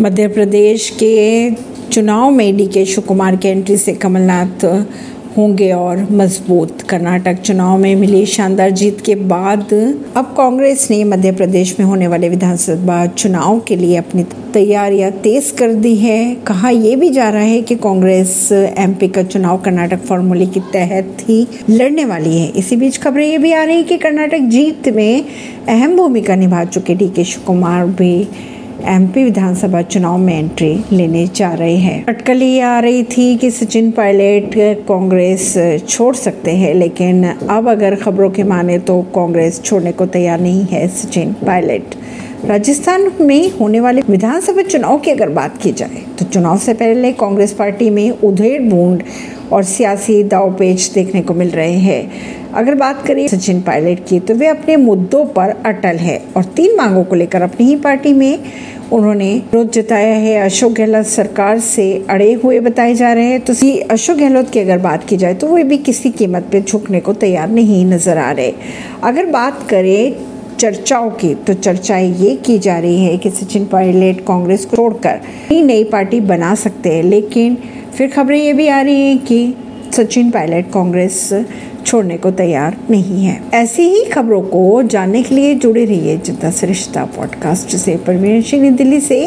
मध्य प्रदेश के चुनाव में डी के शिव कुमार की एंट्री से कमलनाथ होंगे और मज़बूत। कर्नाटक चुनाव में मिली शानदार जीत के बाद अब कांग्रेस ने मध्य प्रदेश में होने वाले विधानसभा चुनाव के लिए अपनी तैयारियाँ तेज कर दी है। कहा यह भी जा रहा है कि कांग्रेस एमपी का चुनाव कर्नाटक फॉर्मूले के तहत ही लड़ने वाली है। इसी बीच खबरें ये भी आ रही है कि कर्नाटक जीत में अहम भूमिका निभा चुके डी के शिव कुमार भी एमपी विधानसभा चुनाव में एंट्री लेने जा रहे हैं। अटकली ये आ रही थी कि सचिन पायलट कांग्रेस छोड़ सकते हैं, लेकिन अब अगर खबरों के माने तो कांग्रेस छोड़ने को तैयार नहीं है सचिन पायलट। राजस्थान में होने वाले विधानसभा चुनाव की अगर बात की जाए तो चुनाव से पहले कांग्रेस पार्टी में उधेड़ बूंद और सियासी दावपेच देखने को मिल रहे हैं। अगर बात करें सचिन पायलट की तो वे अपने मुद्दों पर अटल है और तीन मांगों को लेकर अपनी ही पार्टी में उन्होंने विरोध जताया है। अशोक गहलोत सरकार से अड़े हुए बताए जा रहे हैं। तो अशोक गहलोत की अगर बात की जाए तो वे भी किसी कीमत पे झुकने को तैयार नहीं नज़र आ रहे। अगर बात करें चर्चाओं की तो चर्चाएँ ये की जा रही है कि सचिन पायलट कांग्रेस को छोड़कर ही नई पार्टी बना सकते हैं। लेकिन फिर खबरें ये भी आ रही हैं कि सचिन पायलट कांग्रेस छोड़ने को तैयार नहीं है। ऐसी ही खबरों को जानने के लिए जुड़े रहिए जनता सरिश्ता पॉडकास्ट से। परवीन सिंह दिल्ली से।